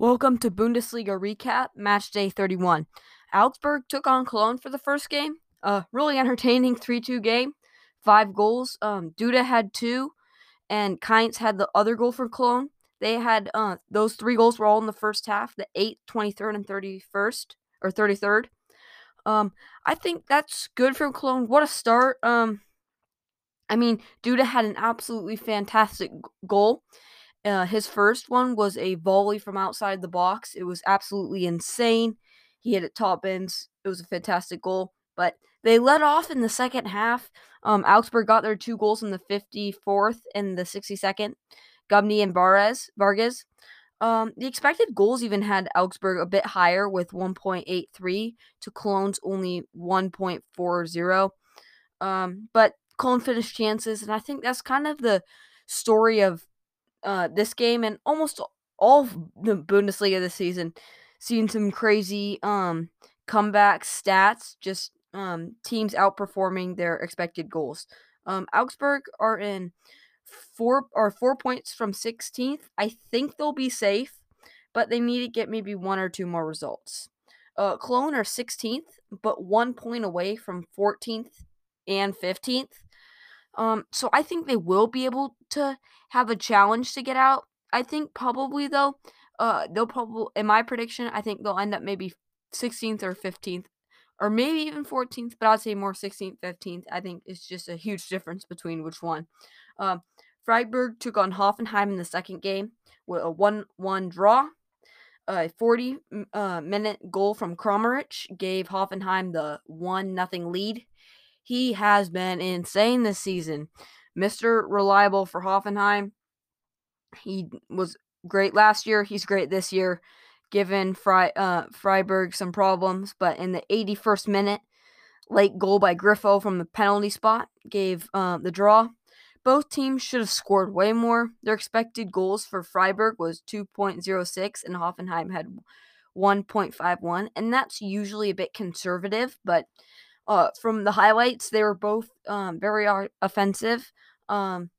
Welcome to Bundesliga recap, match day 31. Augsburg took on Cologne for the first game. Uh, really entertaining 3-2 game. Five goals. Um, Duda had two, and Kainz had the other goal for Cologne. They had uh, those three goals were all in the first half, the 8th, 23rd, and 31st or 33rd. Um, I think that's good for Cologne. What a start. Um, I mean, Duda had an absolutely fantastic goal. Uh, his first one was a volley from outside the box. It was absolutely insane. He hit it top ends. It was a fantastic goal. But they let off in the second half. Um, Augsburg got their two goals in the 54th and the 62nd. Gumny and Vargas. Vargas. Um, the expected goals even had Augsburg a bit higher with 1.83 to Cologne's only 1.40. Um, but Cologne finished chances, and I think that's kind of the story of uh, this game and almost all the Bundesliga this season. Seen some crazy um, comeback stats, just um, teams outperforming their expected goals. Um, Augsburg are in four or four points from 16th. I think they'll be safe, but they need to get maybe one or two more results. Uh, Cologne are 16th, but one point away from 14th and 15th. Um, so I think they will be able to have a challenge to get out. I think probably though, uh, they'll probably in my prediction, I think they'll end up maybe 16th or 15th, or maybe even 14th. But I'd say more 16th, 15th. I think it's just a huge difference between which one. Uh, Freiburg took on Hoffenheim in the second game with a 1-1 draw. A 40 uh, minute goal from Kramaric gave Hoffenheim the 1 0 lead. He has been insane this season. Mr. Reliable for Hoffenheim. He was great last year. He's great this year, given Fry, uh, Freiburg some problems. But in the 81st minute, late goal by Grifo from the penalty spot gave uh, the draw. Both teams should have scored way more. Their expected goals for Freiburg was 2.06 and Hoffenheim had 1.51, and that's usually a bit conservative, but uh, from the highlights, they were both um, very offensive. Um,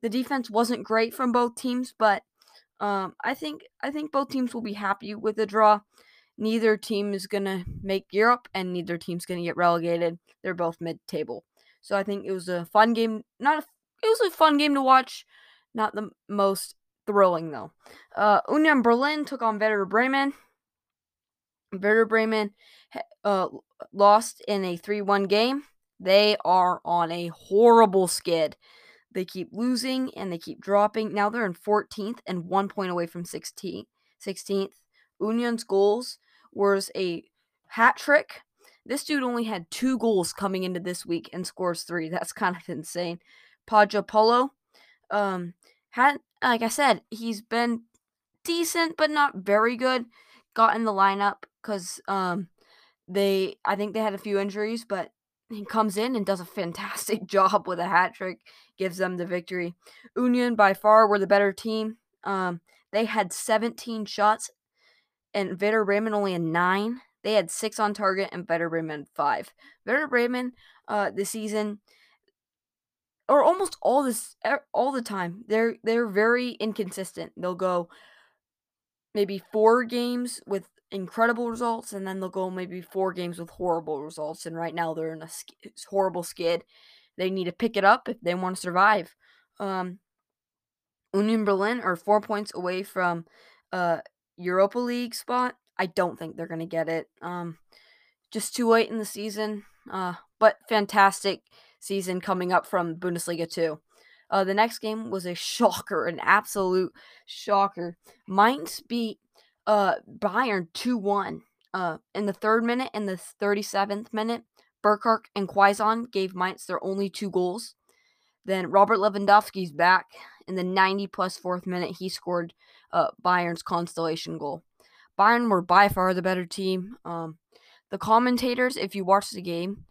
the defense wasn't great from both teams, but um, I think I think both teams will be happy with the draw. Neither team is gonna make Europe, and neither team's gonna get relegated. They're both mid-table, so I think it was a fun game. Not a, it was a fun game to watch. Not the most thrilling though. Uh, Union Berlin took on Werder Bremen. Werder Bremen uh, lost in a 3 1 game. They are on a horrible skid. They keep losing and they keep dropping. Now they're in 14th and one point away from 16th. 16th. Union's goals was a hat trick. This dude only had two goals coming into this week and scores three. That's kind of insane. Pagiapolo, um, had like I said, he's been decent but not very good. Got in the lineup because um they I think they had a few injuries, but he comes in and does a fantastic job with a hat trick, gives them the victory. Union by far were the better team. Um, they had 17 shots, and Werder Bremen only had nine. They had six on target, and Werder Bremen five. Werder Bremen, uh, this season, or almost all this all the time, they're they're very inconsistent. They'll go maybe four games with incredible results, and then they'll go maybe four games with horrible results. And right now they're in a sk- horrible skid. They need to pick it up if they want to survive. Um, Union Berlin are four points away from uh Europa League spot. I don't think they're gonna get it. Um, just too late in the season. Uh, but fantastic season coming up from Bundesliga 2. Uh, the next game was a shocker, an absolute shocker. Mainz beat uh Bayern 2-1. Uh in the 3rd minute and the 37th minute, Burkardt and Quaison gave Mainz their only two goals. Then Robert Lewandowski's back in the 90 4th minute. He scored uh, Bayern's constellation goal. Bayern were by far the better team. Um, the commentators, if you watch the game,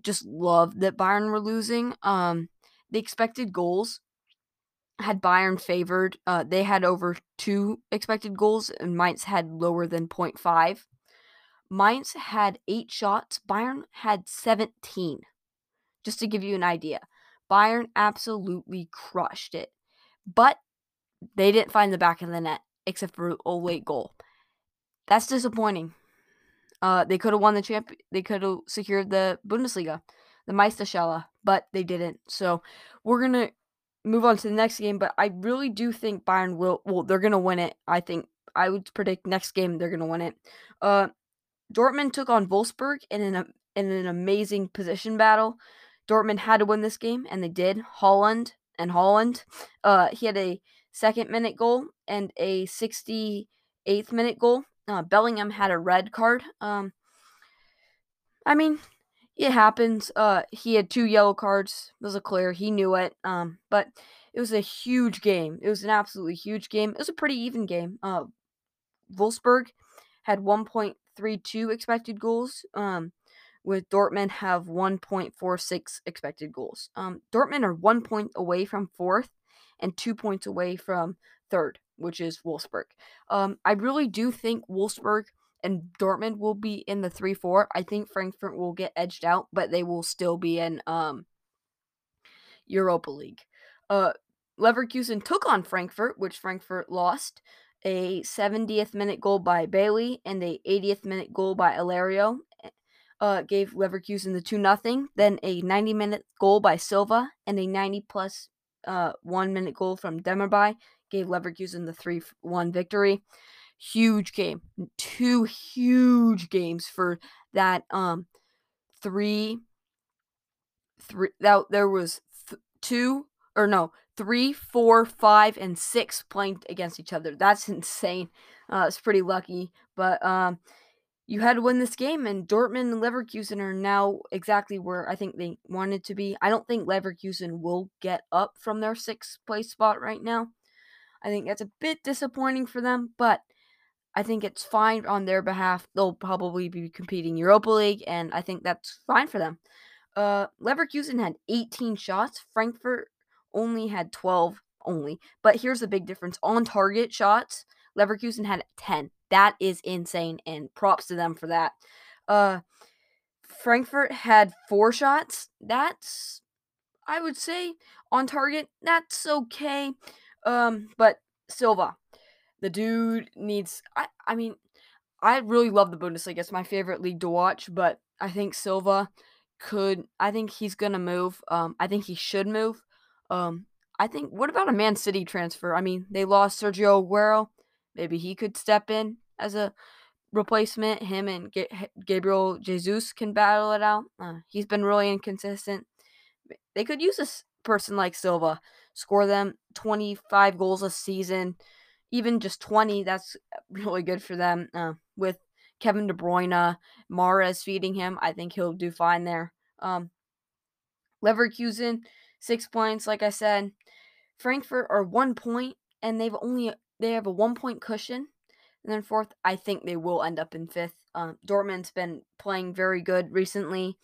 just loved that Bayern were losing. Um, the expected goals had Bayern favored. Uh, they had over two expected goals, and Mainz had lower than 0.5. Mainz had eight shots. Bayern had 17. Just to give you an idea, Bayern absolutely crushed it. But they didn't find the back of the net. except for a late goal. That's disappointing. Uh, they could have won the champ. They could have secured the Bundesliga, the Meisterschale, but they didn't. So we're gonna move on to the next game. But I really do think Bayern will. Well, they're gonna win it. I think I would predict next game they're gonna win it. Uh, Dortmund took on Wolfsburg in an in an amazing position battle. Dortmund had to win this game, and they did. Haaland and Haaland, uh, he had a second minute goal and a 68th minute goal. Uh, Bellingham had a red card. Um, I mean, it happens. Uh, he had two yellow cards. It was a clear. He knew it. Um, but it was a huge game. It was an absolutely huge game. It was a pretty even game. Uh, Wolfsburg had 1.32 expected goals. Um, with Dortmund have 1.46 expected goals. Um, Dortmund are one point away from fourth and two points away from third, which is Wolfsburg. Um, I really do think Wolfsburg and Dortmund will be in the 3 4. I think Frankfurt will get edged out, but they will still be in um, Europa League. Uh, Leverkusen took on Frankfurt, which Frankfurt lost. A 70th minute goal by Bailey and a 80th minute goal by Alario uh, gave Leverkusen the 2 0. Then a 90 minute goal by Silva and a 90 plus uh, one minute goal from Demirbay gave Leverkusen the 3 1 victory. Huge game. Two huge games for that um three three that there was th- two or no three four five and six playing against each other that's insane uh it's pretty lucky but um you had to win this game, and Dortmund and Leverkusen are now exactly where I think they wanted to be. I don't think Leverkusen will get up from their sixth place spot right now. I think that's a bit disappointing for them, but I think it's fine on their behalf. They'll probably be competing Europa League, and I think that's fine for them. Uh, Leverkusen had 18 shots. Frankfurt only had 12 only. But here's the big difference: on target shots, Leverkusen had 10. That is insane, and props to them for that. Uh, Frankfurt had four shots. That's, I would say, on target. That's okay. Um, but Silva, the dude needs. I, I mean, I really love the Bundesliga. It's my favorite league to watch. But I think Silva could. I think he's gonna move. Um, I think he should move. Um, I think. What about a Man City transfer? I mean, they lost Sergio Aguero. Maybe he could step in as a replacement. Him and Gabriel Jesus can battle it out. Uh, he's been really inconsistent. They could use a person like Silva, score them 25 goals a season, even just 20. That's really good for them. Uh, with Kevin De Bruyne, Mahrez feeding him, I think he'll do fine there. Um, Leverkusen, six points, like I said. Frankfurt are one point, and they've only they have a one point cushion. And then fourth, I think they will end up in fifth. Uh, Dortmund's been playing very good recently.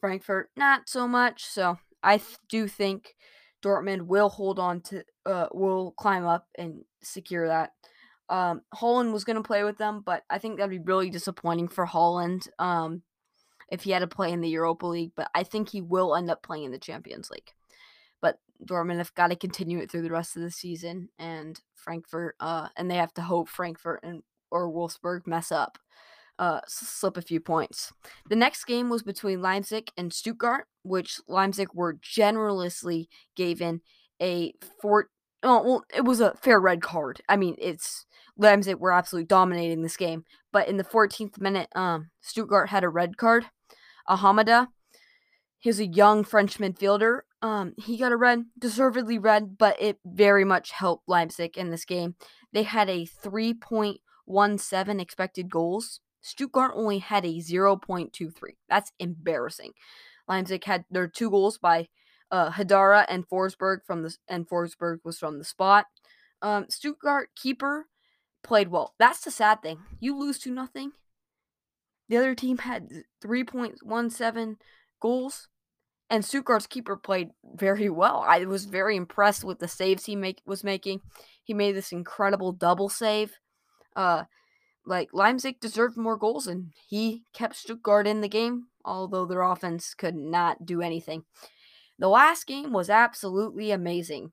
Frankfurt, not so much. So I th- do think Dortmund will hold on to, uh, will climb up and secure that. Um, Haaland was going to play with them, but I think that'd be really disappointing for Haaland um, if he had to play in the Europa League. But I think he will end up playing in the Champions League. But Dortmund have got to continue it through the rest of the season, and Frankfurt, uh, and they have to hope Frankfurt and or Wolfsburg mess up, uh, slip a few points. The next game was between Leipzig and Stuttgart, which Leipzig were generously given a four. Oh, well, it was a fair red card. I mean, it's Leipzig were absolutely dominating this game, but in the 14th minute, um, Stuttgart had a red card. Ahamada, he's a young French midfielder. Um, he got a red, deservedly red, but it very much helped Leipzig in this game. They had a 3.17 expected goals. Stuttgart only had a 0.23. That's embarrassing. Leipzig had their two goals by uh, Haidara and Forsberg from the and Forsberg was from the spot. Um, Stuttgart keeper played well. That's the sad thing. You lose to nothing. The other team had 3.17 goals. And Stuttgart's keeper played very well. I was very impressed with the saves he make was making. He made this incredible double save. Uh, like Leipzig deserved more goals, and he kept Stuttgart in the game, although their offense could not do anything. The last game was absolutely amazing.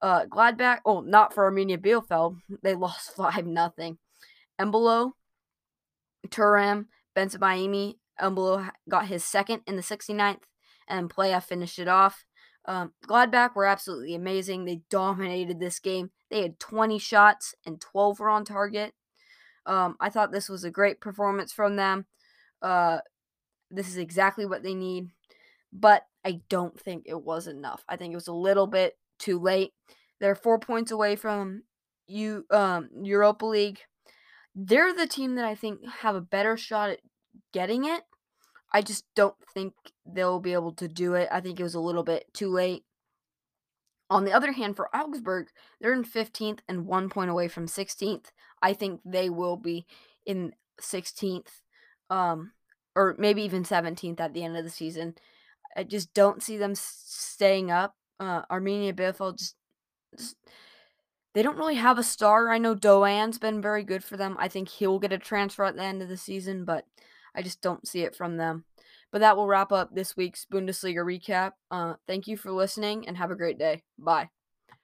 Uh, Gladbach, oh, not for Arminia Bielefeld. They lost 5 nothing. Embolo, Thuram, Bensebaini. Embolo got his second in the 69th, and Plea finished it off. Um, Gladbach were absolutely amazing. They dominated this game. They had 20 shots and 12 were on target. Um, I thought this was a great performance from them. Uh, this is exactly what they need, but I don't think it was enough. I think it was a little bit too late. They're four points away from you um, Europa League. They're the team that I think have a better shot at getting it. I just don't think they'll be able to do it. I think it was a little bit too late. On the other hand, for Augsburg, they're in 15th and one point away from 16th. I think they will be in 16th, um, or maybe even 17th at the end of the season. I just don't see them staying up. Uh, Arminia Bielefeld just, just they don't really have a star. I know Doan's been very good for them. I think he'll get a transfer at the end of the season, but I just don't see it from them. But that will wrap up this week's Bundesliga recap. Uh, thank you for listening and have a great day. Bye.